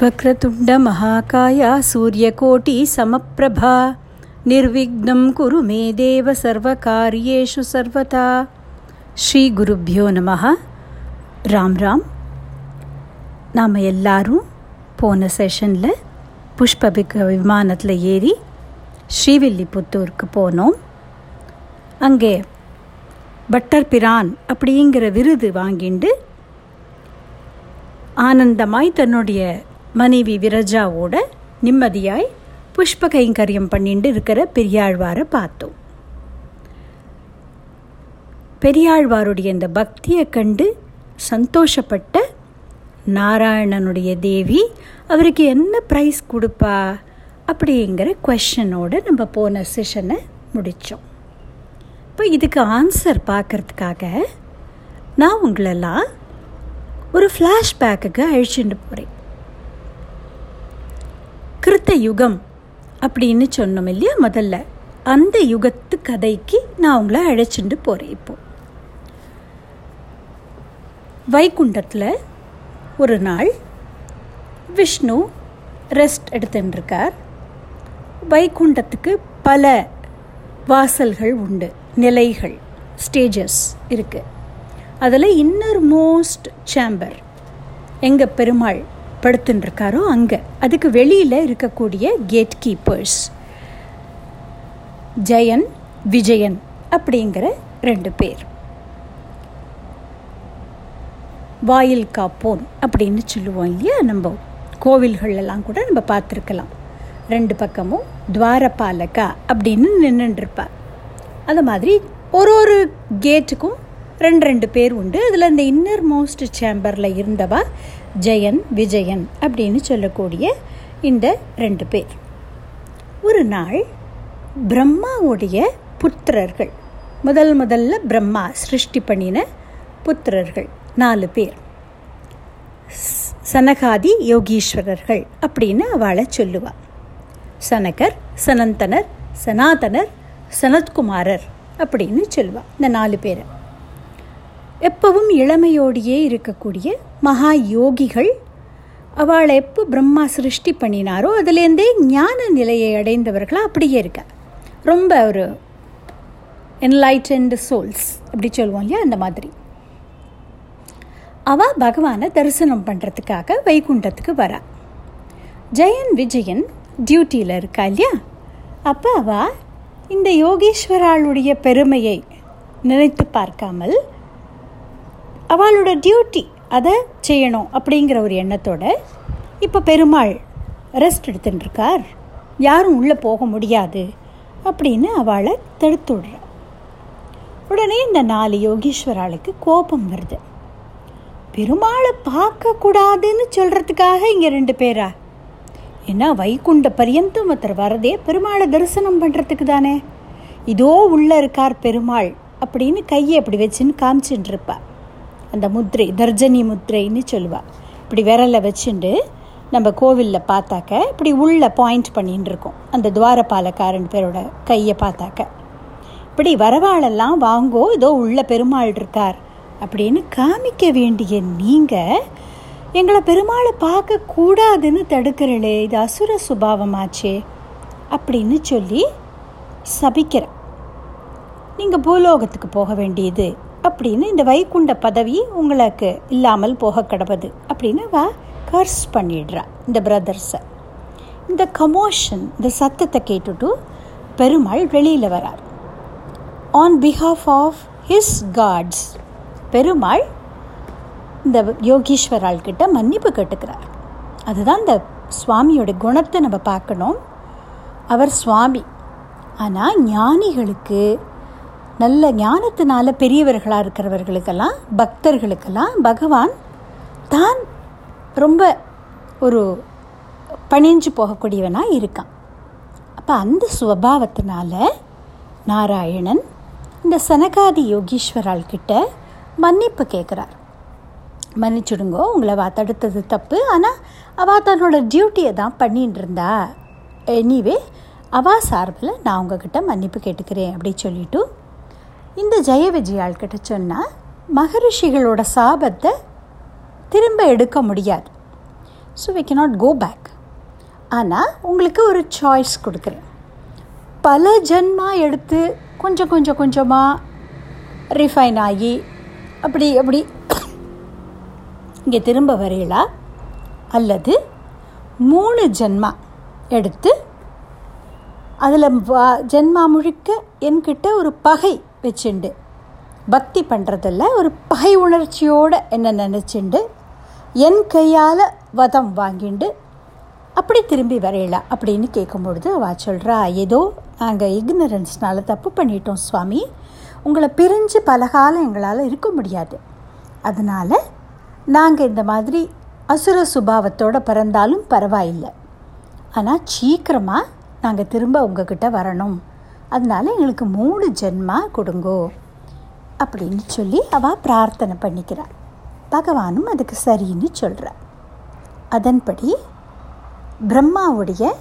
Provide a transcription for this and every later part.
वक्रतुण्डमहाकाया सूर्यकोटि समप्रभा निर्विघ्नं कुरु मे देव सर्वकार्येषु सर्वथा ஸ்ரீகுருப்பியோ நமः ராம் ராம் நாம் எல்லாரும் போன செஷனில் புஷ்பபிக்க விமானத்தில் ஏறி ஸ்ரீவில்லிபுத்தூருக்கு போனோம் அங்கே பட்டர் பிரான் அப்படிங்கிற விருது வாங்கிண்டு ஆனந்தமாய் தன்னுடைய மனைவி விரஜாவோட நிம்மதியாய் புஷ்ப கைங்கரியம் பண்ணிட்டு இருக்கிற பெரியாழ்வாரை பார்த்தோம். பெரியாழ்வாருடைய இந்த பக்தியை கண்டு சந்தோஷப்பட்ட நாராயணனுடைய தேவி அவருக்கு என்ன ப்ரைஸ் கொடுப்பா? அப்படிங்கிற கொஷனோடு நம்ம போன செஷனை முடித்தோம் இப்போ இதுக்கு ஆன்சர் பார்க்கறதுக்காக நான் உங்களெல்லாம் ஒரு ஃப்ளாஷ்பேக்குக்கு அழிச்சுட்டு போகிறேன் கிருத்த யுகம் அப்படின்னு சொன்னோம் இல்லையா முதல்ல. அந்த யுகத்து கதைக்கு நான் உங்களை அழைச்சிட்டு போகிறேன் இப்போது வைகுண்டத்தில் ஒரு நாள் விஷ்ணு ரெஸ்ட் எடுத்துட்டுருக்கார். வைகுண்டத்துக்கு பல வாசல்கள் உண்டு நிலைகள் ஸ்டேஜஸ் இருக்குது அதில் இன்னர் மோஸ்ட் சேம்பர் எங்கே பெருமாள் படுத்துட்டுருக்காரோ அங்கே. அதுக்கு வெளியில் இருக்கக்கூடிய கேட் கீப்பர்ஸ் ஜெயன் விஜயன் அப்படிங்கிற ரெண்டு பேர். வாயில் காப்போன் அப்படின்னு சொல்லுவோம் இல்லையா? நம்ம கோவில்களெல்லாம் கூட நம்ம பார்த்துருக்கலாம். ரெண்டு பக்கமும் துவாரபாலகா அப்படின்னு நின்றுருப்பார் அது மாதிரி ஒரு ஒரு கேட்டுக்கும் ரெண்டு ரெண்டு பேர் உண்டு. அதில் இந்த இன்னர் மோஸ்ட் சேம்பரில் இருந்தவா ஜெயன் விஜயன் அப்படின்னு சொல்லக்கூடிய இந்த ரெண்டு பேர். ஒரு நாள் பிரம்மாவுடைய புத்திரர்கள் முதல் முதல்ல பிரம்மா சிருஷ்டி பண்ணின புத்திரர்கள் நாலு பேர். சனகாதி யோகீஸ்வரர்கள் அப்படின்னு அவளை சொல்லுவாள் சனகர் சனந்தனர் சனாதனர் சனத்குமாரர் அப்படின்னு சொல்லுவாள் இந்த நாலு பேரை. எப்பவும் இளமையோடையே இருக்கக்கூடிய மகா யோகிகள் அவளை எப்போ பிரம்மா சிருஷ்டி பண்ணினாரோ அதுலேருந்தே ஞான நிலையை அடைந்தவர்களாக அப்படியே இருக்கா. ரொம்ப ஒரு என்லைட்டன்டு சோல்ஸ் அப்படி சொல்லுவோம் இல்லையா? அந்த மாதிரி. அவள் பகவானை தரிசனம் பண்ணுறதுக்காக வைகுண்டத்துக்கு வரா. ஜெயன் விஜயன் டியூட்டியில் இருக்கா இல்லையா? அப்போ அவள் இந்த யோகேஸ்வராளுடைய பெருமையை நினைத்து பார்க்காமல் அவளோட டியூட்டி அதை செய்யணும் அப்படிங்கிற ஒரு எண்ணத்தோட இப்போ பெருமாள் ரெஸ்ட் எடுத்துட்டுருக்கார். யாரும் உள்ளே போக முடியாது அப்படின்னு அவளை தடுத்து விடுறார் உடனே இந்த நாலு யோகீஸ்வராளுக்கு கோபம் வருது. பெருமாளை பார்க்கக்கூடாதுன்னு சொல்கிறதுக்காக இங்கே ரெண்டு பேரா? ஏன்னா வைகுண்ட பரியந்தம் ஒருத்தர் வரதே பெருமாளை தரிசனம் பண்ணுறதுக்கு தானே. இதோ உள்ளே இருக்கார் பெருமாள் அப்படின்னு கையை அப்படி வச்சுன்னு காமிச்சுட்டு இருப்பா. அந்த முத்ரை தர்ஜனி முத்ரைன்னு சொல்லுவாள் இப்படி விரலை வச்சுட்டு நம்ம கோவிலில் பார்த்தாக்க இப்படி உள்ள பாயிண்ட் பண்ணின்னு இருக்கோம். அந்த துவாரபாலக்காரன் பேரோட கையை பார்த்தாக்க. இப்படி வரவாளெல்லாம் வாங்கோ இதோ உள்ள பெருமாள் இருக்கார் அப்படின்னு காமிக்க வேண்டிய நீங்கள் எங்களை பெருமாளை பார்க்கக்கூடாதுன்னு தடுக்கிறளே இது அசுர சுபாவமாச்சே அப்படின்னு சொல்லி சபிக்கிற. நீங்கள் பூலோகத்துக்கு போக வேண்டியது அப்படின்னு இந்த வைகுண்ட பதவி உங்களுக்கு இல்லாமல் போக கிடப்பது அப்படின்னு வா கர்ஸ் பண்ணிடுறா இந்த பிரதர்ஸை இந்த கமோஷன் இந்த சத்தத்தை கேட்டுட்டு பெருமாள் வெளியில் வரார். On behalf of his gods Perumal இந்த யோகீஸ்வரால் கிட்ட மன்னிப்பு கேட்டுக்கிறார். அதுதான் இந்த சுவாமியோட குணத்தை நம்ம பார்க்கணும். அவர் சுவாமி. ஆனால் ஞானிகளுக்கு நல்ல ஞானத்தினால பெரியவர்களாக இருக்கிறவர்களுக்கெல்லாம் பக்தர்களுக்கெல்லாம் பகவான் தான் ரொம்ப ஒரு பணிஞ்சு போகக்கூடியவனாக இருக்கான். அப்போ அந்த சுவாவத்தினால நாராயணன் இந்த சனகாதி யோகீஸ்வரால் கிட்ட மன்னிப்பு கேட்குறார் மன்னிச்சுடுங்கோ உங்களை வா தடுத்தது தப்பு. ஆனால் அவள் தன்னோட டியூட்டியை தான் பண்ணிட்டு இருந்தா எனிவே அவா சார்பில் நான் உங்ககிட்ட மன்னிப்பு கேட்டுக்கிறேன் அப்படி சொல்லிவிட்டு இந்த ஜெய விஜயாள்கிட்ட சொன்னால் மகரிஷிகளோட சாபத்தை திரும்ப எடுக்க முடியாது. So we cannot go back ஆனால் உங்களுக்கு ஒரு சாய்ஸ் கொடுக்குறேன். பல ஜென்மா எடுத்து கொஞ்சம் கொஞ்சம் கொஞ்சமாக ரிஃபைன் ஆகி அப்படி அப்படி இங்கே திரும்ப வரையலா? அல்லது மூணு ஜென்மா எடுத்து அதில் ஜென்மா முழுக்க என்கிட்ட ஒரு பகை வச்சுண்டு பக்தி பண்ணுறதில்ல ஒரு பகை உணர்ச்சியோடு என்ன நினச்சிண்டு. என் கையால் வதம் வாங்கிண்டு அப்படி திரும்பி வரையலாம் அப்படின்னு கேட்கும்பொழுது அவள் சொல்கிறா ஏதோ நாங்கள் இக்னரன்ஸ்னால் தப்பு பண்ணிட்டோம் சுவாமி. உங்களை பிரிஞ்சு பல காலம் எங்களால் இருக்க முடியாது. அதனால் நாங்கள் இந்த மாதிரி அசுர சுபாவத்தோடு பிறந்தாலும் பரவாயில்லை. ஆனால் சீக்கிரமாக நாங்கள் திரும்ப உங்ககிட்ட வரணும். அதனால் எங்களுக்கு மூணு ஜென்மா கொடுங்கோ அப்படின்னு சொல்லி அவள் பிரார்த்தனை பண்ணிக்கிறாள் பகவானும் அதுக்கு சரின்னு சொல்கிறார் அதன்படி பிரம்மாவுடைய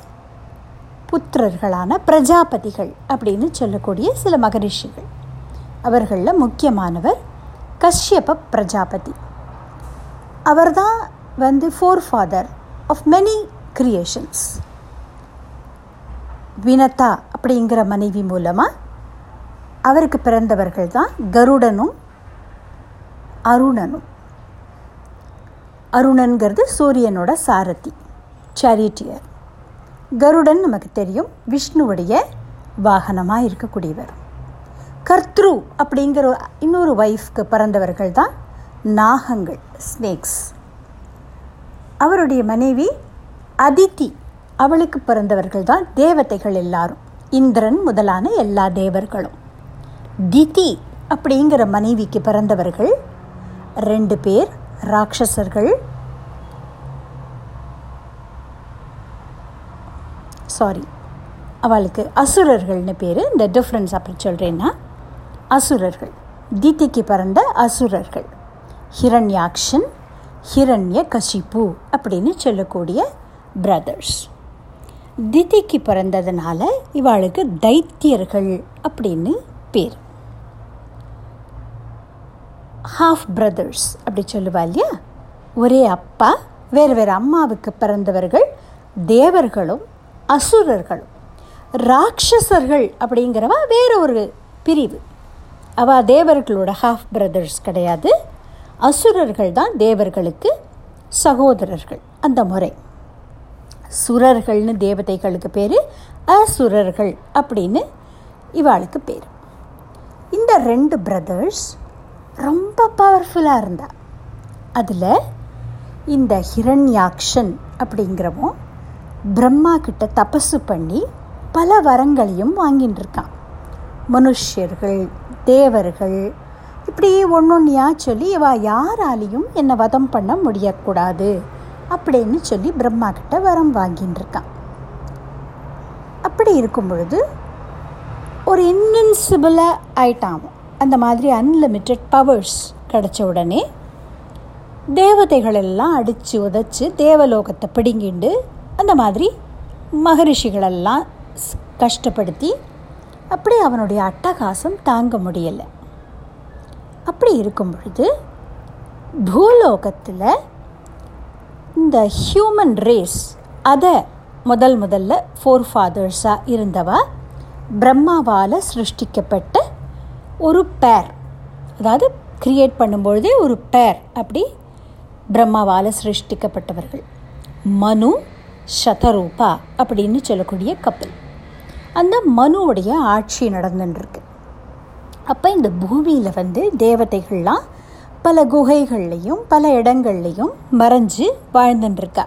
புத்திரர்களான பிரஜாபதிகள் அப்படின்னு சொல்லக்கூடிய சில மகரிஷிகள். அவர்களில் முக்கியமானவர் கஷ்யப பிரஜாபதி. அவர்தான் வந்து forefather of many creations Vinata அப்படிங்கிற மனைவி மூலமாக அவருக்கு பிறந்தவர்கள் தான் கருடனும் அருணனும். அருணன்கிறது சூரியனோட சாரதி சேரிட்டியர் கருடன் நமக்கு தெரியும் விஷ்ணுவுடைய வாகனமாக இருக்கக்கூடியவர். கர்த்ரு அப்படிங்கிற இன்னொரு ஒய்ஃப்க்கு பிறந்தவர்கள் தான் நாகங்கள் ஸ்னேக்ஸ் அவருடைய மனைவி அதித்தி அவளுக்கு பிறந்தவர்கள் தான் தேவதைகள் எல்லாரும். இந்திரன் முதலான எல்லா தேவர்களும். திதி அப்படிங்கிற மனைவிக்கு பிறந்தவர்கள் ரெண்டு பேர் ராட்சசர்கள். சாரி அவளுக்கு அசுரர்கள்னு பேர். இந்த டிஃப்ரென்ஸ் அப்படி சொல்கிறேன்னா அசுரர்கள். தித்திக்கு பிறந்த அசுரர்கள். ஹிரண்யாக்ஷன் ஹிரண்ய கஷிப்பு அப்படின்னு சொல்லக்கூடிய பிரதர்ஸ் திதிக்கு பிறந்ததுனால இவாளுக்கு தைத்தியர்கள் அப்படின்னு பேர். ஹாஃப் பிரதர்ஸ் அப்படி சொல்லுவா இல்லையா? ஒரே அப்பா வேறு வேறு அம்மாவுக்கு பிறந்தவர்கள் தேவர்களும் அசுரர்களும். ராட்சசர்கள் அப்படிங்கிறவா வேற ஒரு பிரிவு. அவள் தேவர்களோட ஹாஃப் பிரதர்ஸ் கிடையாது. அசுரர்கள் தான் தேவர்களுக்கு சகோதரர்கள் அந்த முறை. சுரர்கள்னு தேவதைகளுக்கு பேர் அசுரர்கள் அப்படின்னு இவாளுக்கு பேர். இந்த ரெண்டு பிரதர்ஸ் ரொம்ப பவர்ஃபுல்லாக இருந்தா. அதில் இந்த ஹிரண்யாக்ஷன் அப்படிங்கிறவன் பிரம்மா கிட்ட தபசு பண்ணி பல வரங்களையும் வாங்கிட்டு இருக்கான். மனுஷர்கள் தேவர்கள் இப்படி ஒன்றொன்னையா சொல்லி இவா யாராலையும் என்னை வதம் பண்ண முடியக்கூடாது. அப்படின்னு சொல்லி பிரம்மா கிட்ட வரம் வாங்கின்னு இருக்கான் அப்படி இருக்கும் பொழுது ஒரு இன்வின்சிபிளாக ஆயிட்டான் அந்த மாதிரி அன்லிமிட்டெட் பவர்ஸ் கிடச்ச உடனே தேவதைகள் எல்லாம் அடித்து உதச்சி தேவலோகத்தை பிடுங்கிண்டு அந்த மாதிரி மகரிஷிகளெல்லாம் கஷ்டப்படுத்தி அப்படி அவனுடைய அட்டகாசம் தாங்க முடியலை. அப்படி இருக்கும் பொழுது பூலோகத்தில் இந்த ஹியூமன் ரேஸ் அதை முதல் முதல்ல ஃபோர் ஃபாதர்ஸாக இருந்தவா? பிரம்மாவால் சிருஷ்டிக்கப்பட்ட ஒரு பேர் அதாவது கிரியேட் பண்ணும்பொழுதே ஒரு பேர் அப்படி பிரம்மாவால் சிருஷ்டிக்கப்பட்டவர்கள். மனு சதரூபா அப்படின்னு சொல்லக்கூடிய கப்பல் அந்த மனுவுடைய ஆட்சி நடந்துட்டுருக்கு அப்போ இந்த பூமியில் வந்து தேவதைகள்லாம் பல குகைகள்லையும் பல இடங்கள்லையும் மறைஞ்சு வாழ்ந்துட்டுருக்கா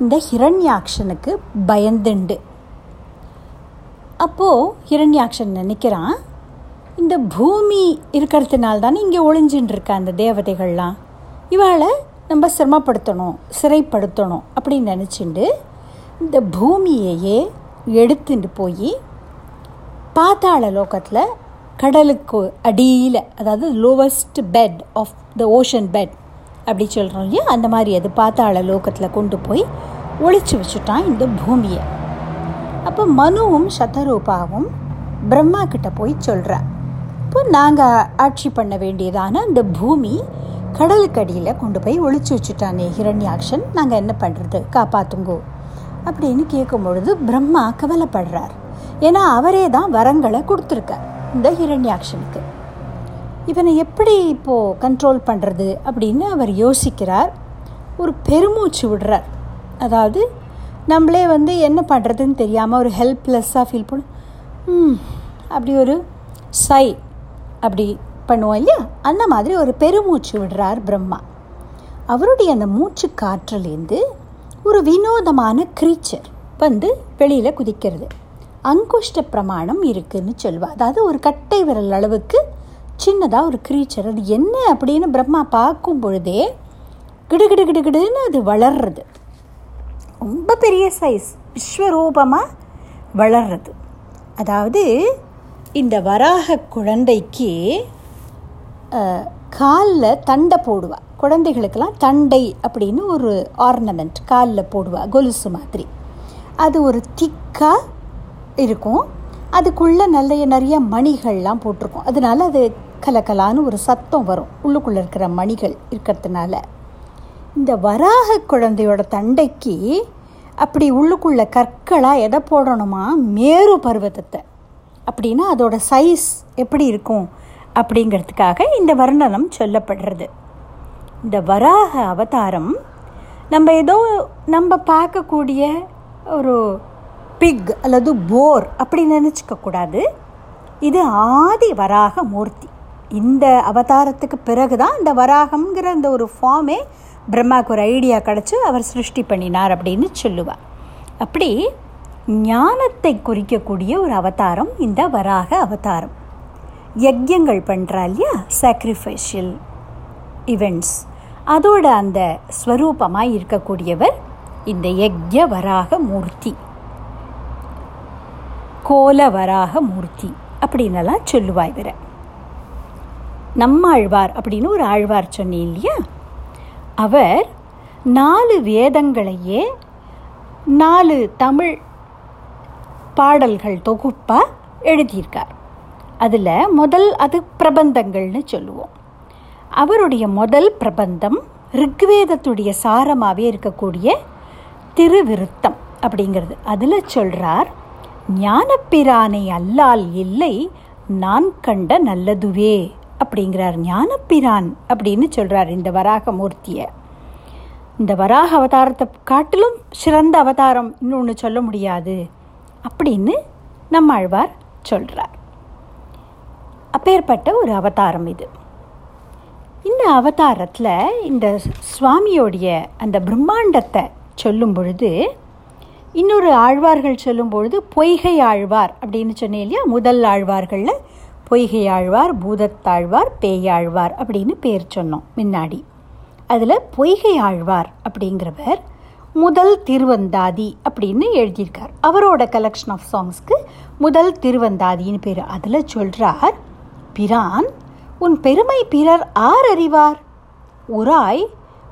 இந்த ஹிரண்யாக்ஷனுக்கு பயந்துண்டு. அப்போது ஹிரண்யாக்ஷன் நினைக்கிறான் இந்த பூமி இருக்கிறதுனால தானே இங்கே ஒளிஞ்சின்னு இருக்கா அந்த தேவதைகள்லாம்? இவாளை நம்ம சிரமப்படுத்தணும் சிறைப்படுத்தணும் அப்படின்னு நினச்சிண்டு இந்த பூமியையே எடுத்துட்டு போய் பாத்தாள லோகத்தில் கடலுக்கு அடியில் அதாவது lowest bed of the ocean bed அப்படி சொல்கிறோம் இல்லையா? அந்த மாதிரி அது பாத்தாள லோகத்தில் கொண்டு போய் ஒழிச்சு வச்சுட்டான் இந்த பூமியை. அப்போ மனுவும் சதரூபாவும் பிரம்மா கிட்ட போய் சொல்கிறா இப்போ நாங்கள் ஆட்சி பண்ண வேண்டியதான இந்த பூமி கடலுக்கு அடியில் கொண்டு போய் ஒழிச்சு வச்சுட்டானே ஹிரண்யாக்ஷன். நாங்கள் என்ன பண்ணுறது காப்பாற்றுங்கோ அப்படின்னு கேட்கும் பொழுது பிரம்மா கவலைப்படுறார். ஏன்னா அவரே தான் வரங்களை கொடுத்துருக்கார். இந்த ஹிரண்யாக்ஷனுக்கு. இவனை எப்படி இப்போது கண்ட்ரோல் பண்ணுறது அப்படின்னு அவர் யோசிக்கிறார். ஒரு பெருமூச்சு விடுறார். அதாவது நம்மளே வந்து என்ன பண்ணுறதுன்னு தெரியாமல் ஒரு ஹெல்ப்லெஸ்ஸாக ஃபீல் பண்ணும் அப்படி ஒரு சை அப்படி பண்ணுவோம் இல்லையா? அந்த மாதிரி ஒரு பெருமூச்சு விடுறார் பிரம்மா. அவருடைய அந்த மூச்சு காற்றுலேருந்து ஒரு வினோதமான க்ரீச்சர் வந்து வெளியில் குதிக்கிறது. அங்குஷ்ட பிரமாணம் இருக்குதுன்னு சொல்லுவாள் அதாவது ஒரு கட்டை விரல் அளவுக்கு சின்னதாக ஒரு க்ரீச்சர் அது என்ன அப்படின்னு பிரம்மா பார்க்கும் பொழுதே கிடு கிடு கிடு கிடுன்னு அது வளர்றது. ரொம்ப பெரிய சைஸ் விஸ்வரூபமாக வளர்றது. அதாவது இந்த வராக குழந்தைக்கு காலில் தண்டை போடுவா. குழந்தைகளுக்கெல்லாம் தண்டை அப்படின்னு ஒரு ஆர்னமெண்ட் காலில் போடுவா கொலுசு மாதிரி. அது ஒரு திக்காக இருக்கும். அதுக்குள்ளே நிறைய நிறைய மணிகள்லாம் போட்டிருக்கும். அதனால அது கலக்கலான்னு ஒரு சத்தம் வரும். உள்ளுக்குள்ளே இருக்கிற மணிகள் இருக்கிறதுனால. இந்த வராக குழந்தையோட தண்டைக்கு அப்படி உள்ளுக்குள்ளே கற்களாக எதை போடணுமா? மேரு பருவத்தத்தை அப்படின்னா அதோட சைஸ் எப்படி இருக்கும்? அப்படிங்கிறதுக்காக இந்த வர்ணனம் சொல்லப்படுறது. இந்த வராக அவதாரம் நம்ம ஏதோ நம்ம பார்க்கக்கூடிய ஒரு பிக் அல்லது போர் அப்படி நினச்சிக்கக்கூடாது இது ஆதி வராக மூர்த்தி. இந்த அவதாரத்துக்கு பிறகு தான் இந்த வராகம்ங்கிற அந்த ஒரு ஃபார்மே பிரம்மாவுக்கு ஒரு ஐடியா கிடச்சி அவர் சிருஷ்டி பண்ணினார் அப்படின்னு சொல்லுவார். அப்படி ஞானத்தை குறிக்கக்கூடிய ஒரு அவதாரம் இந்த வராக அவதாரம். யஜ்யங்கள் பண்ணுறா இல்லையா? சாக்ரிஃபைஷியல் இவெண்ட்ஸ் அதோட அந்த ஸ்வரூபமாக இருக்கக்கூடியவர் இந்த யஜ்ய வராக மூர்த்தி. கோல வராக மூர்த்தி அப்படின்னலாம் சொல்லுவா இவரை. நம்ம ஆழ்வார் அப்படின்னு ஒரு ஆழ்வார் சொன்னேன் இல்லையா? அவர் நாலு வேதங்களையே நாலு தமிழ் பாடல்கள் தொகுப்பாக எழுதியிருக்கார். அதில் முதல் அது பிரபந்தங்கள்னு சொல்லுவோம். அவருடைய முதல் பிரபந்தம் ரிக்வேதத்துடைய சாரமாகவே இருக்கக்கூடிய திருவிருத்தம் அப்படிங்கிறது. அதில் சொல்கிறார் ஞானப்பிரானை அல்லால் இல்லை நான் கண்ட நல்லதுவே அப்படிங்கிறார் ஞானப்பிரான் அப்படின்னு சொல்கிறார் இந்த வராக மூர்த்தியை இந்த வராக அவதாரத்தை காட்டிலும் சிறந்த அவதாரம் இன்னொன்று சொல்ல முடியாது அப்படின்னு நம்மாழ்வார் சொல்கிறார் அப்பேற்பட்ட ஒரு அவதாரம் இது. இந்த அவதாரத்தில் இந்த சுவாமியோடைய அந்த பிரம்மாண்டத்தை சொல்லும் பொழுது இன்னொரு ஆழ்வார்கள் சொல்லும் பொழுது பொய்கை ஆழ்வார் அப்படின்னு சொன்னேன் இல்லையா? முதல் ஆழ்வார்களில் பொய்கை ஆழ்வார் பூதத்தாழ்வார் பேயாழ்வார் அப்படின்னு பேர் சொன்னோம் முன்னாடி. அதில் பொய்கை ஆழ்வார் அப்படிங்கிறவர் முதல் திருவந்தாதி அப்படின்னு எழுதியிருக்கார். அவரோட கலெக்ஷன் ஆஃப் சாங்ஸ்க்கு முதல் திருவந்தாதின்னு பேர். அதில் சொல்கிறார் பிரான் உன் பெருமை பிறர் ஆர் அறிவார்? உராய்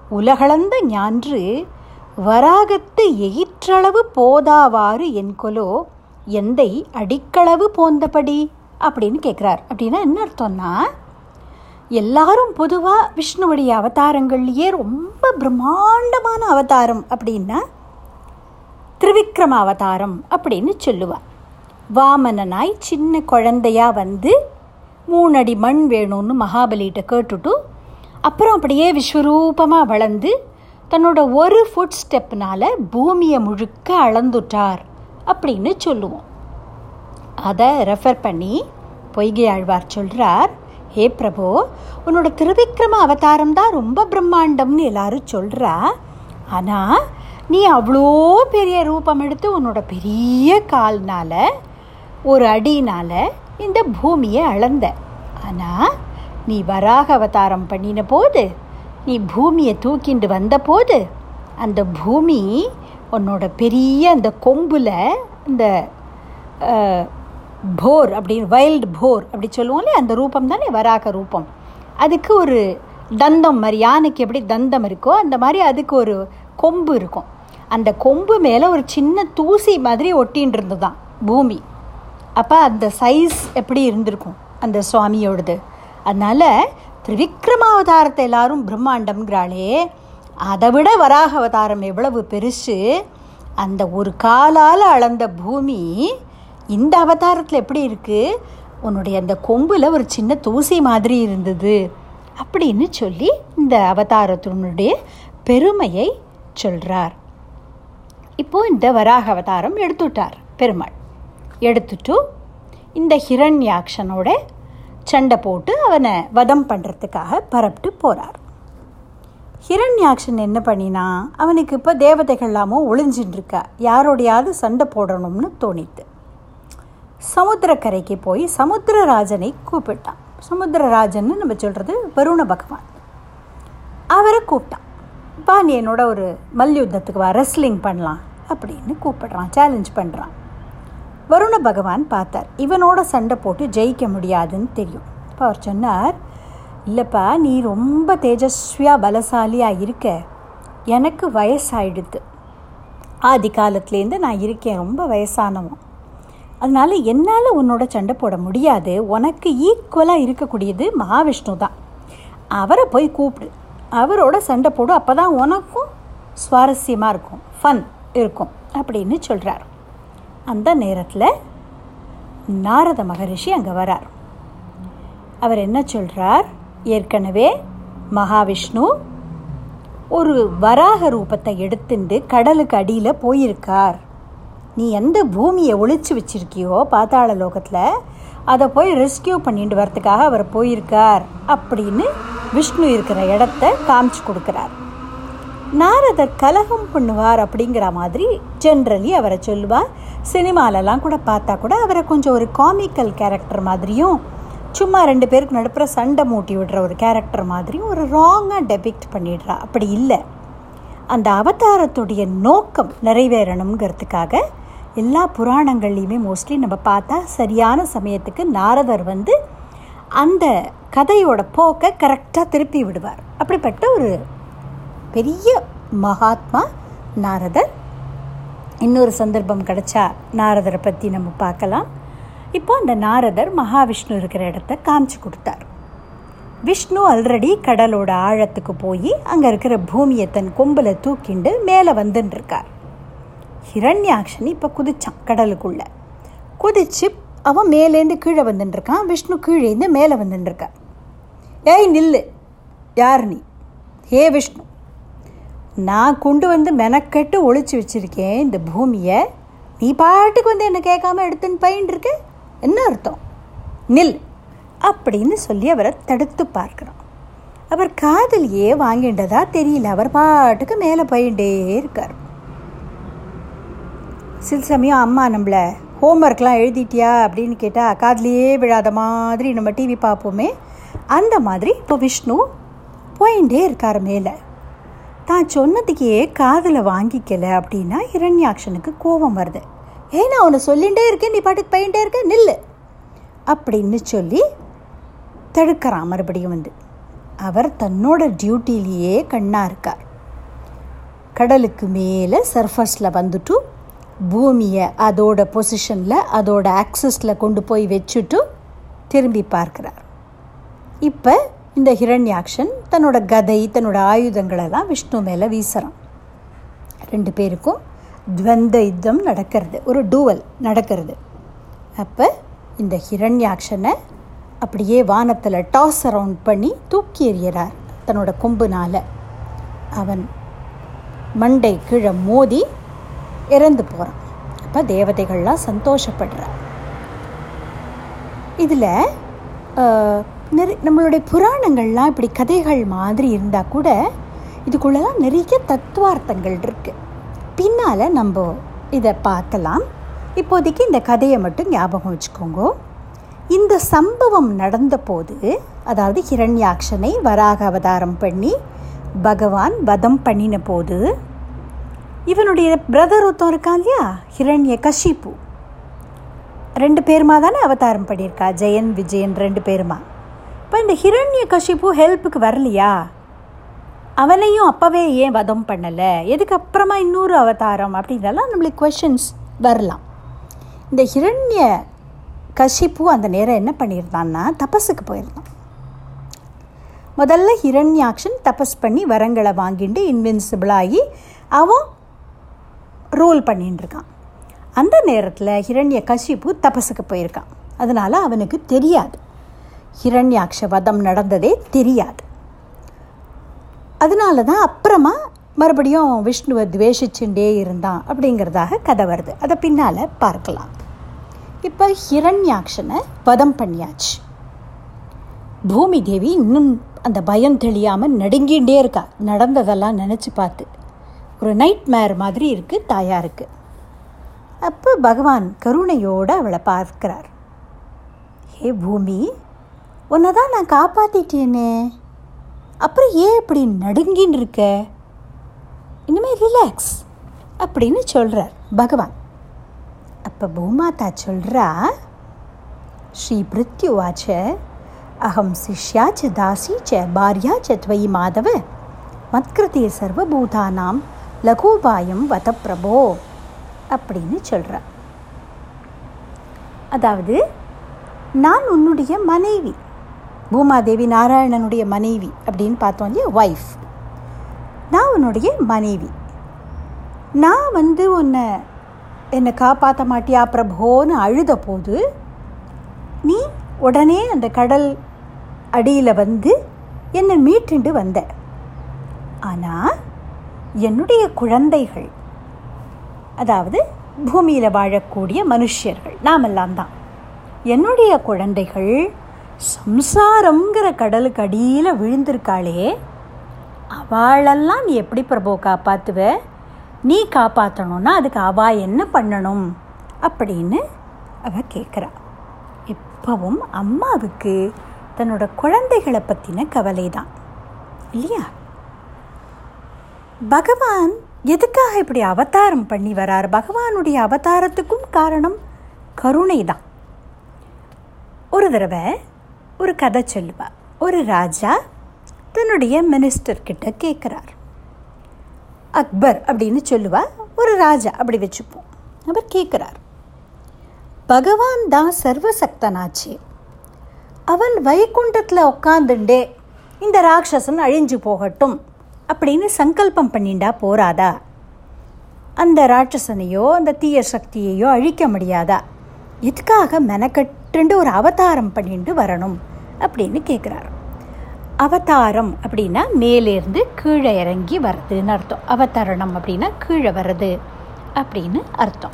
உலகளந்த ஞான்று வராகத்து சற்றளவு போதாவாறு என்கொலோ எந்தை அடிக்களவு போந்தபடி? அப்படின்னு கேட்குறார் அப்படின்னா என்ன அர்த்தம்னா எல்லாரும் பொதுவாக விஷ்ணுவுடைய அவதாரங்கள்லேயே ரொம்ப பிரம்மாண்டமான அவதாரம் அப்படின்னா திருவிக்ரம அவதாரம் அப்படின்னு சொல்லுவாள் வாமனனாய் சின்ன குழந்தையா வந்து மூணடி மண் வேணும்னு மகாபலிகிட்ட கேட்டுட்டு அப்புறம் அப்படியே விஸ்வரூபமாக வளர்ந்து தன்னோட ஒரு ஃபுட் ஸ்டெப்னால பூமியை முழுக்க அளந்துட்டார் அப்படின்னு சொல்லுவோம். அதை ரெஃபர் பண்ணி பொய்கை ஆழ்வார் சொல்கிறார் ஹே பிரபு உன்னோட திருவிக்ரம அவதாரம் தான் ரொம்ப பிரம்மாண்டம்னு எல்லாரும் சொல்கிறா ஆனால் நீ அவ்வளோ பெரிய ரூபம் எடுத்து உன்னோட பெரிய கால்னால் ஒரு அடினால் இந்த பூமியை அளந்த. ஆனால் நீ வராக அவதாரம் பண்ணின போது நீ பூமியை தூக்கிண்டு வந்த போது அந்த பூமி உன்னோட பெரிய அந்த கொம்பில் இந்த போர் அப்படின்னு வைல்டு போர் அப்படி சொல்லுவோம்ல அந்த ரூபம் தானே வராக ரூபம். அதுக்கு ஒரு தந்தம் மாதிரி யானைக்கு எப்படி தந்தம் இருக்கோ அந்த மாதிரி அதுக்கு ஒரு கொம்பு இருக்கும். அந்த கொம்பு மேலே ஒரு சின்ன தூசி மாதிரி ஒட்டின்னு இருந்ததுதான் பூமி. அப்போ அந்த சைஸ் எப்படி இருந்திருக்கும் அந்த சுவாமியோடது? அதனால் திரிவிக்ரமாவதாரத்தை எல்லாரும் பிரம்மாண்டம்ங்கிறாளே அதை விட வராக அவதாரம் எவ்வளவு பெருசு. அந்த ஒரு காலால் அளந்த பூமி இந்த அவதாரத்தில் எப்படி இருக்குது உன்னுடைய அந்த கொம்பில் ஒரு சின்ன தூசி மாதிரி இருந்தது. அப்படின்னு சொல்லி இந்த அவதாரத்தினுடைய பெருமையை சொல்கிறார் இப்போ இந்த வராக அவதாரம் எடுத்துட்டார் பெருமாள். எடுத்துட்டு இந்த ஹிரண்யாக்ஷனோட சண்டை போட்டு அவனை வதம் பண்ணுறதுக்காக பரப்பிட்டு போகிறார் ஹிரண்யாக்ஷன் என்ன பண்ணினா அவனுக்கு இப்போ தேவதைகள்லாமோ ஒளிஞ்சின்னு இருக்கா யாரோடையாவது சண்டை போடணும்னு தோணித்து சமுத்திரக்கரைக்கு போய் சமுத்திரராஜனை கூப்பிட்டான். சமுத்திரராஜன்னு நம்ம சொல்கிறது வருண பகவான். அவரை கூப்பிட்டான். பா நீ என்னோட ஒரு மல்யுத்தத்துக்கு வா ரெஸ்லிங் பண்ணலாம் அப்படின்னு கூப்பிடுறான் சேலஞ்ச் பண்ணுறான் வருண பகவான் பார்த்தார். இவனோட சண்டை போட்டு ஜெயிக்க முடியாதுன்னு தெரியும். இப்போ அவர் சொன்னார் இல்லைப்பா நீ ரொம்ப தேஜஸ்வியாக பலசாலியாக இருக்க. எனக்கு வயசாயிடுது ஆதி காலத்துலேருந்து நான் இருக்கேன் ரொம்ப வயசானவன். அதனால் என்னால் உன்னோட சண்டை போட முடியாது. உனக்கு ஈக்குவலாக இருக்கக்கூடியது மகாவிஷ்ணு தான். அவரை போய் கூப்பிடு. அவரோட சண்டை போடு அப்போ தான் உனக்கும் சுவாரஸ்யமாக இருக்கும். ஃபன் இருக்கும். அப்படின்னு சொல்கிறார் அந்த நேரத்தில் நாரத மகரிஷி அங்கே வரார். அவர் என்ன சொல்கிறார் ஏற்கனவே மகாவிஷ்ணு ஒரு வராக ரூபத்தை எடுத்துட்டு கடலுக்கு அடியில் போயிருக்கார். நீ எந்த பூமியை ஒழிச்சு வச்சிருக்கியோ பாத்தாள லோகத்தில் அதை போய் ரெஸ்கியூ பண்ணிட்டு வரத்துக்காக அவர் போயிருக்கார் அப்படின்னு விஷ்ணு இருக்கிற இடத்த காமிச்சு கொடுக்குறார். நாரதர் கலகம் பண்ணுவார் அப்படிங்கிற மாதிரி ஜென்ரலி அவரை சொல்லுவார். சினிமாலெல்லாம் கூட பார்த்தா கூட அவரை கொஞ்சம் ஒரு காமிக்கல் கேரக்டர் மாதிரியும் சும்மா ரெண்டு பேருக்கு நடுப்புற சண்டை மூட்டி விடுற ஒரு கேரக்டர் மாதிரியும் ஒரு ராங்காக டெபிக்ட் பண்ணிடுறா. அப்படி இல்லை. அந்த அவதாரத்துடைய நோக்கம் நிறைவேறணுங்கிறதுக்காக எல்லா புராணங்கள்லையுமே மோஸ்ட்லி நம்ம பார்த்தா சரியான சமயத்துக்கு நாரதர் வந்து அந்த கதையோட போக்கை கரெக்டாக திருப்பி விடுவார். அப்படிப்பட்ட ஒரு பெரிய மகாத்மா நாரதர். இன்னொரு சந்தர்ப்பம் கிடைச்சா நாரதரை பற்றி நம்ம பார்க்கலாம். இப்போ அந்த நாரதர் மகாவிஷ்ணு இருக்கிற இடத்த காமிச்சு கொடுத்தார். விஷ்ணு ஆல்ரெடி கடலோட ஆழத்துக்கு போய் அங்கே இருக்கிற பூமியை தன் கொம்பில் தூக்கிண்டு மேலே வந்துன்னு இருக்கார் ஹிரண்யாக்ஷன் இப்போ குதிச்சான் கடலுக்குள்ளே. குதிச்சு அவன் மேலேருந்து கீழே வந்துட்டுருக்கான் விஷ்ணு கீழேருந்து மேலே வந்துட்டுருக்கான் ஏய் நில்லு. யார் நீ? ஹே விஷ்ணு. நான் கொண்டு வந்து மெனக்கெட்டு ஒழிச்சு வச்சிருக்கேன் இந்த பூமியை. நீ பாட்டுக்கு வந்து என்ன கேட்காம எடுத்துன்னு பயின்னு இருக்க? என்ன அர்த்தம்? நில். அப்படின்னு சொல்லி அவரை தடுத்து பார்க்குறோம் அவர் காதலியே வாங்கின்றதா தெரியல. அவர் பாட்டுக்கு மேலே போயிட்டே இருக்கார். சில சமயம் அம்மா நம்மளை ஹோம்ஒர்க்லாம் எழுதிட்டியா? அப்படின்னு கேட்டால் காதலியே விழாத மாதிரி நம்ம டிவி பார்ப்போமே. அந்த மாதிரி இப்போ விஷ்ணு போயிட்டே இருக்கார் மேலே. தான் சொன்னதுக்கே காதில் வாங்கிக்கல அப்படின்னா இரண்யாக்ஷனுக்கு கோபம் வருது. ஏன் நான் உன்னை சொல்லிகிட்டே இருக்கேன் நீ பாட்டுக்கு பையன்ட்டே இருக்க நில்லு. அப்படின்னு சொல்லி தடுக்கிறான் மறுபடியும் வந்து. அவர் தன்னோட டியூட்டிலேயே கண்ணாக இருக்கார். கடலுக்கு மேலே சர்ஃபஸில் வந்துட்டு பூமியை அதோட பொசிஷனில் அதோட ஆக்சஸில் கொண்டு போய் வச்சுட்டு திரும்பி பார்க்குறார். இப்போ இந்த ஹிரண்யாக்ஷன் தன்னோட கதை தன்னோட ஆயுதங்களெல்லாம் விஷ்ணு மேலே வீசுகிறான் ரெண்டு பேருக்கும் துவந்த யுத்தம் நடக்கிறது ஒரு டூவல் நடக்கிறது. அப்போ இந்த ஹிரண்யாக்ஷனை அப்படியே வானத்தில் டாஸ் அரவுண்ட் பண்ணி தூக்கி எறிகிறார் தன்னோட கொம்புனால். அவன் மண்டை கீழே மோதி இறந்து போகிறான் அப்போ தேவதைகள்லாம் சந்தோஷப்படுறான் இதில் நிறை நம்மளுடைய புராணங்கள்லாம் இப்படி கதைகள் மாதிரி இருந்தால் கூட இதுக்குள்ளெல்லாம் நிறைய தத்துவார்த்தங்கள் இருக்குது பின்னால் நம்ம இதை பார்க்கலாம். இப்போதைக்கு இந்த கதையை மட்டும் ஞாபகம் வச்சுக்கோங்க. இந்த சம்பவம் நடந்தபோது அதாவது ஹிரண்யாட்சனை வராக அவதாரம் பண்ணி பகவான் வதம் பண்ணின போது இவனுடைய பிரதர் ஒருத்தம் இருக்கான் இல்லையா? ஹிரண்ய கஷிப்பு. ரெண்டு பேருமா தானே அவதாரம் பண்ணியிருக்கா? ஜெயன் விஜயன் ரெண்டு பேருமா? இப்போ இந்த ஹிரண்ய கஷிப்பு ஹெல்ப்புக்கு வரலையா? அவனையும் அப்போவே ஏன் வதம் பண்ணலை? எதுக்கு அப்புறமா இன்னொரு அவதாரம் அப்படின்றலாம் நம்மளுக்கு கொஷின்ஸ் வரலாம். இந்த ஹிரண்ய கஷிப்பு அந்த நேரம் என்ன பண்ணியிருந்தான்னா தபஸுக்கு போயிருந்தான். முதல்ல ஹிரண்யாக்ஷன் தபஸ் பண்ணி வரங்களை வாங்கிட்டு இன்வின்சிபிளாகி அவன் ரூல் பண்ணிட்டு இருக்கான். அந்த நேரத்தில் ஹிரண்ய கஷிப்பு தபஸுக்கு போயிருக்கான். அதனால் அவனுக்கு தெரியாது. ஹிரண்யாக்ஷ வதம் நடந்ததே தெரியாது. அதனால தான் அப்புறமா மறுபடியும் விஷ்ணுவை துவேஷிச்சுட்டே இருந்தான் அப்படிங்கிறதாக கதை வருது. அதை பின்னால் பார்க்கலாம். இப்போ ஹிரண்யாக்ஷனை வதம் பண்ணியாச்சு. பூமி தேவி இன்னும் அந்த பயம் தெளியாமல் நடுங்கிகிட்டே இருக்கா. நடந்ததெல்லாம் நினச்சி பார்த்து. ஒரு நைட் மேர் மாதிரி இருக்குது தாயாருக்கு அப்போ பகவான் கருணையோடு அவளை பார்க்கிறார். ஹே பூமி உன்னை தான் நான் காப்பாற்றிட்டேனே அப்புறம் ஏன் இப்படி நடுங்கின்னு இருக்க? இனிமேல் ரிலாக்ஸ் அப்படின்னு சொல்கிறார் பகவான். அப்போ பூமாதா சொல்கிறா ஸ்ரீ பிருத்யுவாச்ச அகம் சிஷ்யா ச தாசி ச பாரியா ச துவயி மாதவ மத்கிருதே சர்வபூதானாம் லகோபாயம் வத பிரபோ அப்படின்னு சொல்கிறார் அதாவது நான் உன்னுடைய மனைவி. பூமாதேவி நாராயணனுடைய மனைவி அப்படின்னு பார்த்தோம் இல்லையா? ஒய்ஃப் நான் உன்னுடைய மனைவி. நான் வந்து உன்னை என்னை காப்பாற்ற மாட்டியா பிரபோன்னு அழுத போது நீ உடனே அந்த கடல் அடியில் வந்து என்னை மீட்டுண்டு வந்த. ஆனால் என்னுடைய குழந்தைகள் அதாவது பூமியில் வாழக்கூடிய மனுஷர்கள் நாமெல்லாம் தான். என்னுடைய குழந்தைகள் சம்சாரங்கிற கடலுக்கு அடியில் விழுந்திருக்காளே. அவளெல்லாம் நீ எப்படி பிரபு காப்பாற்றுவ நீ காப்பாற்றணும்னா அதுக்கு அவா என்ன பண்ணணும்? அப்படின்னு அவ கேட்குறா எப்பவும் அம்மாவுக்கு தன்னோட குழந்தைகளை பற்றின கவலை தான் இல்லையா? பகவான் எதுக்காக இப்படி அவதாரம் பண்ணி வரார்? பகவானுடைய அவதாரத்துக்கும் காரணம் கருணை தான் ஒரு தடவை ஒரு கதை சொல்லுவா. ஒரு ராஜா தன்னுடைய மினிஸ்டர்கிட்ட கேட்குறார் அக்பர் அப்படின்னு சொல்லுவா. ஒரு ராஜா அப்படி வச்சுப்போம். அவர் கேட்குறார் பகவான் தான் சர்வசக்தனாச்சு. அவன் வைகுண்டத்தில் உட்காந்துண்டே இந்த ராட்சசன் அழிஞ்சு போகட்டும் அப்படின்னு சங்கல்பம் பண்ணிண்டா போராதா அந்த ராட்சசனையோ அந்த தீய சக்தியையோ அழிக்க முடியாதா? எதுக்காக மெனக்கட்டுண்டு ஒரு அவதாரம் பண்ணிட்டு வரணும் அப்படின்னு கேட்குறாரு அவதாரம் அப்படின்னா மேலேருந்து கீழே இறங்கி வர்றதுன்னு அர்த்தம். அவதரணம் அப்படின்னா கீழே வர்றது அப்படின்னு அர்த்தம்.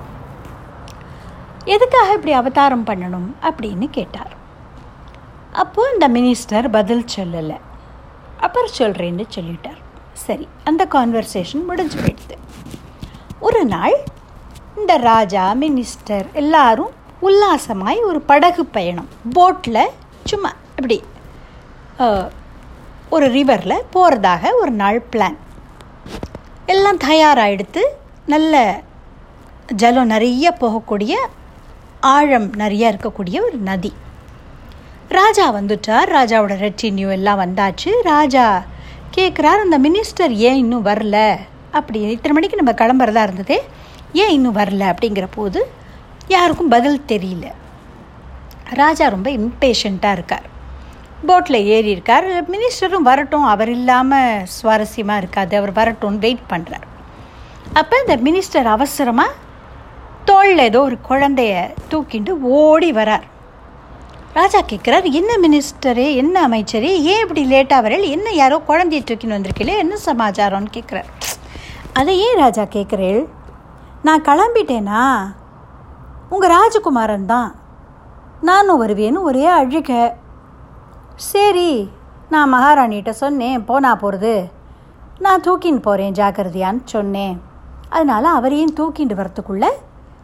எதுக்காக இப்படி அவதாரம் பண்ணணும் அப்படின்னு கேட்டார். அப்போது இந்த மினிஸ்டர் பதில் சொல்லலை. அப்புறம் சொல்கிறேன்னு சொல்லிட்டார். சரி அந்த கான்வர்சேஷன் முடிஞ்சு போயிடுது. ஒரு நாள் இந்த ராஜா மினிஸ்டர் எல்லாரும் உல்லாசமாய் ஒரு படகு பயணம். போட்டில் சும்மா இப்படி ஒரு ரிவரில் போகிறதாக ஒரு நாள் பிளான் எல்லாம் தயாராகிடுத்து நல்ல ஜலம் நிறைய போகக்கூடிய ஆழம் நிறைய இருக்கக்கூடிய ஒரு நதி. ராஜா வந்துட்டார். ராஜாவோட ரெட்டின்யூ எல்லாம் வந்தாச்சு. ராஜா கேட்குறார் அந்த மினிஸ்டர் ஏன் இன்னும் வரல? அப்படி இத்தனை மணிக்கு நம்ம கிளம்புறதா இருந்ததே ஏன் இன்னும் வரல? அப்படிங்கிற போது யாருக்கும் பதில் தெரியல. ராஜா ரொம்ப இம்பேஷண்ட்டாக இருக்கார். போட்டில் ஏறி இருக்கார். மினிஸ்டரும் வரட்டும் அவர் இல்லாமல் சுவாரஸ்யமாக இருக்காது. அவர் வரட்டும்னு வெயிட் பண்ணுறார் அப்போ இந்த மினிஸ்டர் அவசரமாக தோளில் ஏதோ ஒரு குழந்தைய தூக்கிட்டு ஓடி வரார். ராஜா கேட்குறார் என்ன மினிஸ்டரே என்ன அமைச்சரே ஏன் இப்படி லேட்டாக வரல என்ன யாரோ குழந்தைய தூக்கின்னு வந்திருக்கீங்களே என்ன சமாச்சாரம்னு கேட்குறார் அதை ஏன் ராஜா கேட்குறேள் நான் கிளம்பிட்டேனா? உங்கள் ராஜகுமாரன் தான். நானும் வருவேன்னு ஒரே அழுக. சரி நான் மகாராணிகிட்ட சொன்னேன் போனா போகிறது நான் தூக்கின்னு போகிறேன் ஜாக்கிரதையான்னு சொன்னேன். அதனால் அவரையும் தூக்கிட்டு வரத்துக்குள்ளே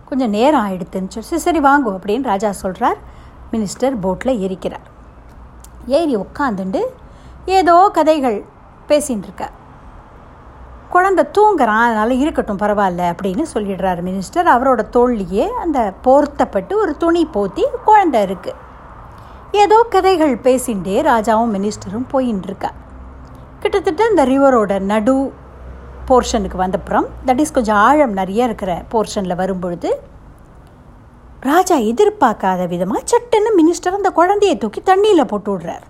கொஞ்சம் நேரம் ஆகிடுதுன்னு சொல்லி சரி வாங்கும் அப்படின்னு ராஜா சொல்கிறார் மினிஸ்டர் போட்டில் ஏறிக்கிறார். ஏறி உட்காந்துண்டு ஏதோ கதைகள் பேசின்னு இருக்கார் குழந்த தூங்குறான் அதனால் இருக்கட்டும் பரவாயில்ல அப்படின்னு சொல்லிடுறாரு மினிஸ்டர் அவரோட தோல்லியே அந்த போர்த்தப்பட்டு ஒரு துணி போத்தி குழந்தை இருக்குது ஏதோ கதைகள் பேசிகிட்டே ராஜாவும் மினிஸ்டரும் போயின்னு இருக்கா. கிட்டத்தட்ட இந்த ரிவரோட நடு போர்ஷனுக்கு வந்தப்புறம் தட் இஸ் கொஞ்சம் ஆழம் நிறைய இருக்கிற போர்ஷனில் வரும்பொழுது ராஜா எதிர்பார்க்காத விதமாக சட்டுன்னு மினிஸ்டர் அந்த குழந்தையை தூக்கி தண்ணியில் போட்டு விடுறார்.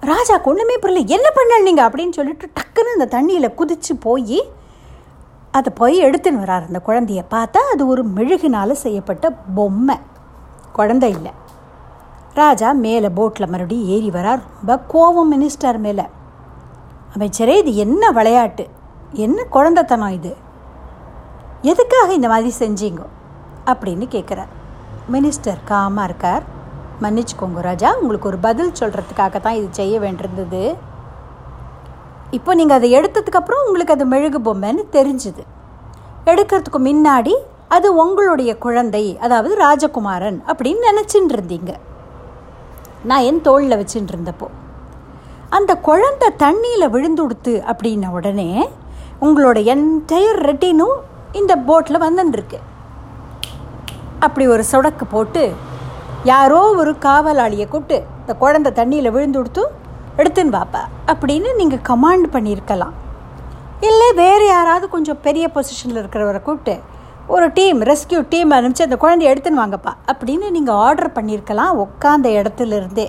ராஜா ஒன்றுமே புரியல என்ன பண்ணல நீங்கள் அப்படின்னு சொல்லிட்டு டக்குன்னு அந்த தண்ணியில் குதித்து போய் அதை போய் எடுத்துன்னு வரார். அந்த குழந்தைய பார்த்தா அது ஒரு மெழுகினால் செய்யப்பட்ட பொம்மை. குழந்தை இல்லை. ராஜா மேலே போட்டில் மறுபடியும் ஏறி வரார். ரொம்ப கோவம் மினிஸ்டர் மேலே. அமைச்சரே இது என்ன விளையாட்டு? என்ன குழந்தைத்தனம் இது? எதுக்காக இந்த மாதிரி செஞ்சீங்க? அப்படின்னு கேட்குறார் மினிஸ்டர் காமாக இருக்கார். மன்னிச்சுக்கோங்க ராஜா. உங்களுக்கு ஒரு பதில் சொல்கிறதுக்காக தான் இது செய்ய வேண்டியிருந்தது. இப்போ நீங்கள் அதை எடுத்ததுக்கப்புறம் உங்களுக்கு அது மெழுகு பொம்மைன்னு தெரிஞ்சுது. எடுக்கிறதுக்கு முன்னாடி அது உங்களுடைய குழந்தை அதாவது ராஜகுமாரன் அப்படின்னு நினச்சின்னு இருந்தீங்க. நான் என் தோளில் வச்சுட்டு இருந்தப்போ. அந்த குழந்தை தண்ணியில் விழுந்துடுத்து அப்படின்ன உடனே உங்களோட என்டையர் ரெட்டினும் இந்த போட்டில் வந்துருக்கு அப்படி ஒரு சொடக்கு போட்டு யாரோ ஒரு காவலாளியை கூப்பிட்டு இந்த குழந்தை தண்ணியில் விழுந்து கொடுத்து எடுத்துன்னு வாப்பா அப்படின்னு நீங்கள் கமாண்ட் பண்ணியிருக்கலாம். இல்லை வேறு யாராவது கொஞ்சம் பெரிய பொசிஷனில் இருக்கிறவரை கூப்பிட்டு ஒரு டீம் ரெஸ்கியூ டீம் அனுப்பிச்சு அந்த குழந்தைய எடுத்துன்னு வாங்கப்பா அப்படின்னு நீங்கள் ஆர்டர் பண்ணியிருக்கலாம் உட்காந்த இடத்துல இருந்தே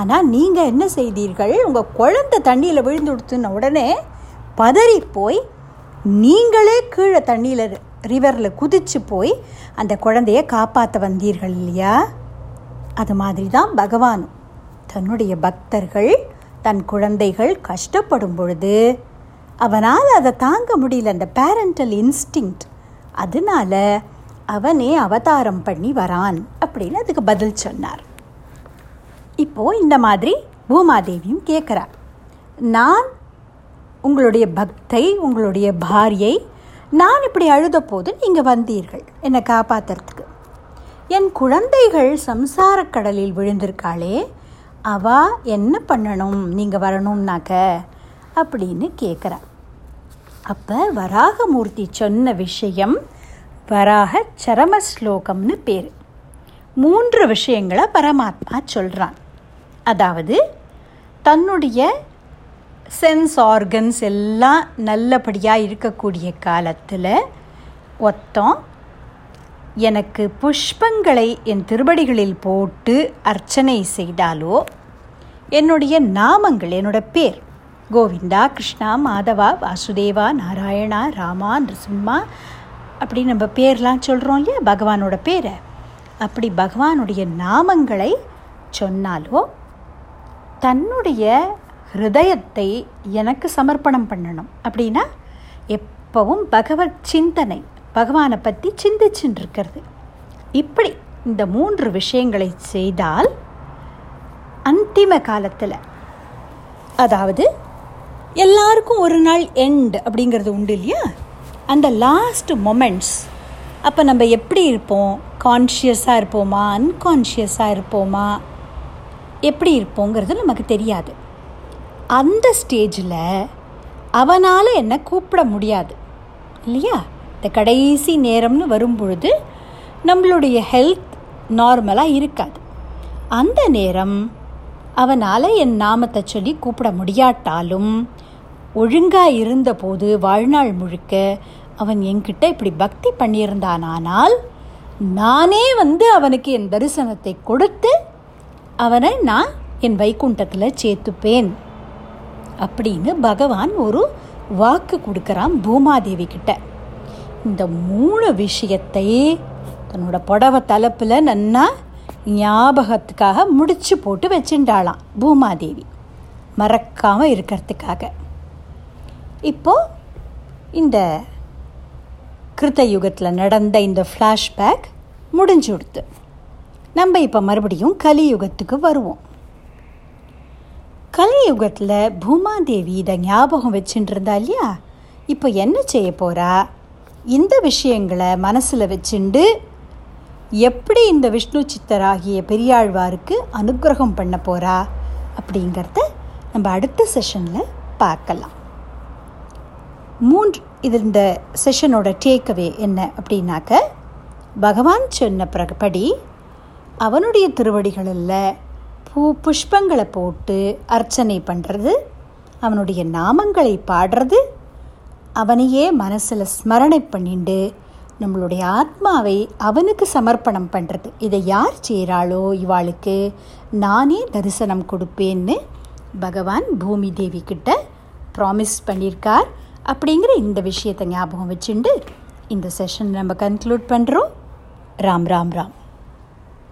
ஆனால் நீங்கள் என்ன செய்தீர்கள்? உங்கள் குழந்தை தண்ணியில் விழுந்து கொடுத்துன உடனே பதறி போய் நீங்களே கீழே தண்ணியில் ரிவரில் குதிச்சு போய் அந்த குழந்தைய காப்பாற்ற வந்தீர்கள் இல்லையா? அது மாதிரி தான் பகவானும். தன்னுடைய பக்தர்கள் தன் குழந்தைகள் கஷ்டப்படும் பொழுது அவனால் அதை தாங்க முடியல அந்த பேரண்டல் இன்ஸ்டிங்க்ட் அதனால அவனே அவதாரம் பண்ணி வரான் அப்படின்னு அதுக்கு பதில் சொன்னார். இப்போது இந்த மாதிரி பூமாதேவியும் கேட்குறார் நான் உங்களுடைய பக்தை உங்களுடைய பாரியை நான் இப்படி அழுத போது நீங்கள் வந்தீர்கள் என்னை காப்பாற்றுறதுக்கு என் குழந்தைகள் சம்சாரக் கடலில் விழுந்திருக்காளே அவா என்ன பண்ணணும்? நீங்கள் வரணும்னாக்க? அப்படின்னு கேட்குறா அப்போ வராகமூர்த்தி சொன்ன விஷயம் வராக சரம ஸ்லோகம்னு பேர். மூன்று விஷயங்களை பரமாத்மா சொல்கிறான் அதாவது தன்னுடைய சென்ஸ் ஆர்கன்ஸ் எல்லாம் நல்லபடியாக இருக்கக்கூடிய காலத்தில் ஒத்தம் எனக்கு புஷ்பங்களை என் திருவடிகளில் போட்டு அர்ச்சனை செய்தாலோ? என்னுடைய நாமங்கள் என்னோட பேர் கோவிந்தா கிருஷ்ணா மாதவா வாசுதேவா நாராயணா ராமா நிருசிம்மா அப்படி நம்ம பேர்லாம் சொல்கிறோம் இல்லையா? பகவானோட பேரை. அப்படி பகவானுடைய நாமங்களை சொன்னாலோ? தன்னுடைய ஹிருதயத்தை எனக்கு சமர்ப்பணம் பண்ணணும். அப்படின்னா எப்பவும் பகவத் சிந்தனை பகவானை பற்றி சிந்திச்சுட்டு இருக்கிறது இப்படி இந்த மூன்று விஷயங்களை செய்தால் அந்திம காலத்தில் அதாவது எல்லாருக்கும் ஒரு நாள் எண்ட் அப்படிங்கிறது உண்டு இல்லையா? அந்த லாஸ்ட் மொமெண்ட்ஸ் அப்போ நம்ம எப்படி இருப்போம்? கான்ஷியஸாக இருப்போமா? அன்கான்ஷியஸாக இருப்போமா? எப்படி இருப்போங்கிறது நமக்கு தெரியாது. அந்த ஸ்டேஜில் அவனால் என்னை கூப்பிட முடியாது. இல்லையா? இந்த கடைசி நேரம்னு வரும்பொழுது நம்மளுடைய ஹெல்த் நார்மலாக இருக்காது. அந்த நேரம் அவனால் என் நாமத்தை சொல்லி கூப்பிட முடியாட்டாலும் ஒழுங்காக இருந்தபோது வாழ்நாள் முழுக்க அவன் என்கிட்ட இப்படி பக்தி பண்ணியிருந்தானால் நானே வந்து அவனுக்கு என் தரிசனத்தை கொடுத்து அவனை நான் என் வைகுண்டத்தில் சேர்த்துப்பேன் அப்படின்னு பகவான் ஒரு வாக்கு கொடுக்குறான் பூமாதேவி கிட்ட. இந்த மூணு விஷயத்தை தன்னோட புடவை தலைப்பில் நன்னா ஞாபகத்துக்காக முடிச்சு போட்டு வச்சுட்டாளாம் பூமாதேவி. மறக்காமல் இருக்கிறதுக்காக. இப்போ இந்த கிருத்த யுகத்தில் நடந்த இந்த ஃப்ளாஷ்பேக் முடிஞ்சு கொடுத்து. நம்ம இப்போ மறுபடியும் கலியுகத்துக்கு வருவோம். கலியுகத்தில் பூமாதேவி இதை ஞாபகம் வச்சுட்டு இருந்தா இல்லையா? இப்போ என்ன செய்ய போகிறா இந்த விஷயங்களை மனசில் வச்சுண்டு எப்படி இந்த விஷ்ணு சித்தராகிய பெரியாழ்வாருக்கு அனுகிரகம் பண்ண போகிறா அப்படிங்கிறத நம்ம அடுத்த செஷனில் பார்க்கலாம். மூன்று இது இந்த செஷனோட டேக்அவே என்ன அப்படின்னாக்க பகவான் சொன்ன பிறகுபடி அவனுடைய திருவடிகளில் பூ புஷ்பங்களை போட்டு அர்ச்சனை பண்ணுறது அவனுடைய நாமங்களை பாடுறது அவனையே மனசில் ஸ்மரணை பண்ணிண்டு நம்மளுடைய ஆத்மாவை அவனுக்கு சமர்ப்பணம் பண்ணுறது இதை யார் செய்கிறாளோ இவாளுக்கு நானே தரிசனம் கொடுப்பேன்னு பகவான் பூமி தேவி கிட்ட ப்ராமிஸ் பண்ணியிருக்கார் அப்படிங்கிற இந்த விஷயத்தை ஞாபகம் வச்சுண்டு இந்த செஷன் நம்ம கன்க்ளூட் பண்ணுறோம் ராம் ராம் ராம்.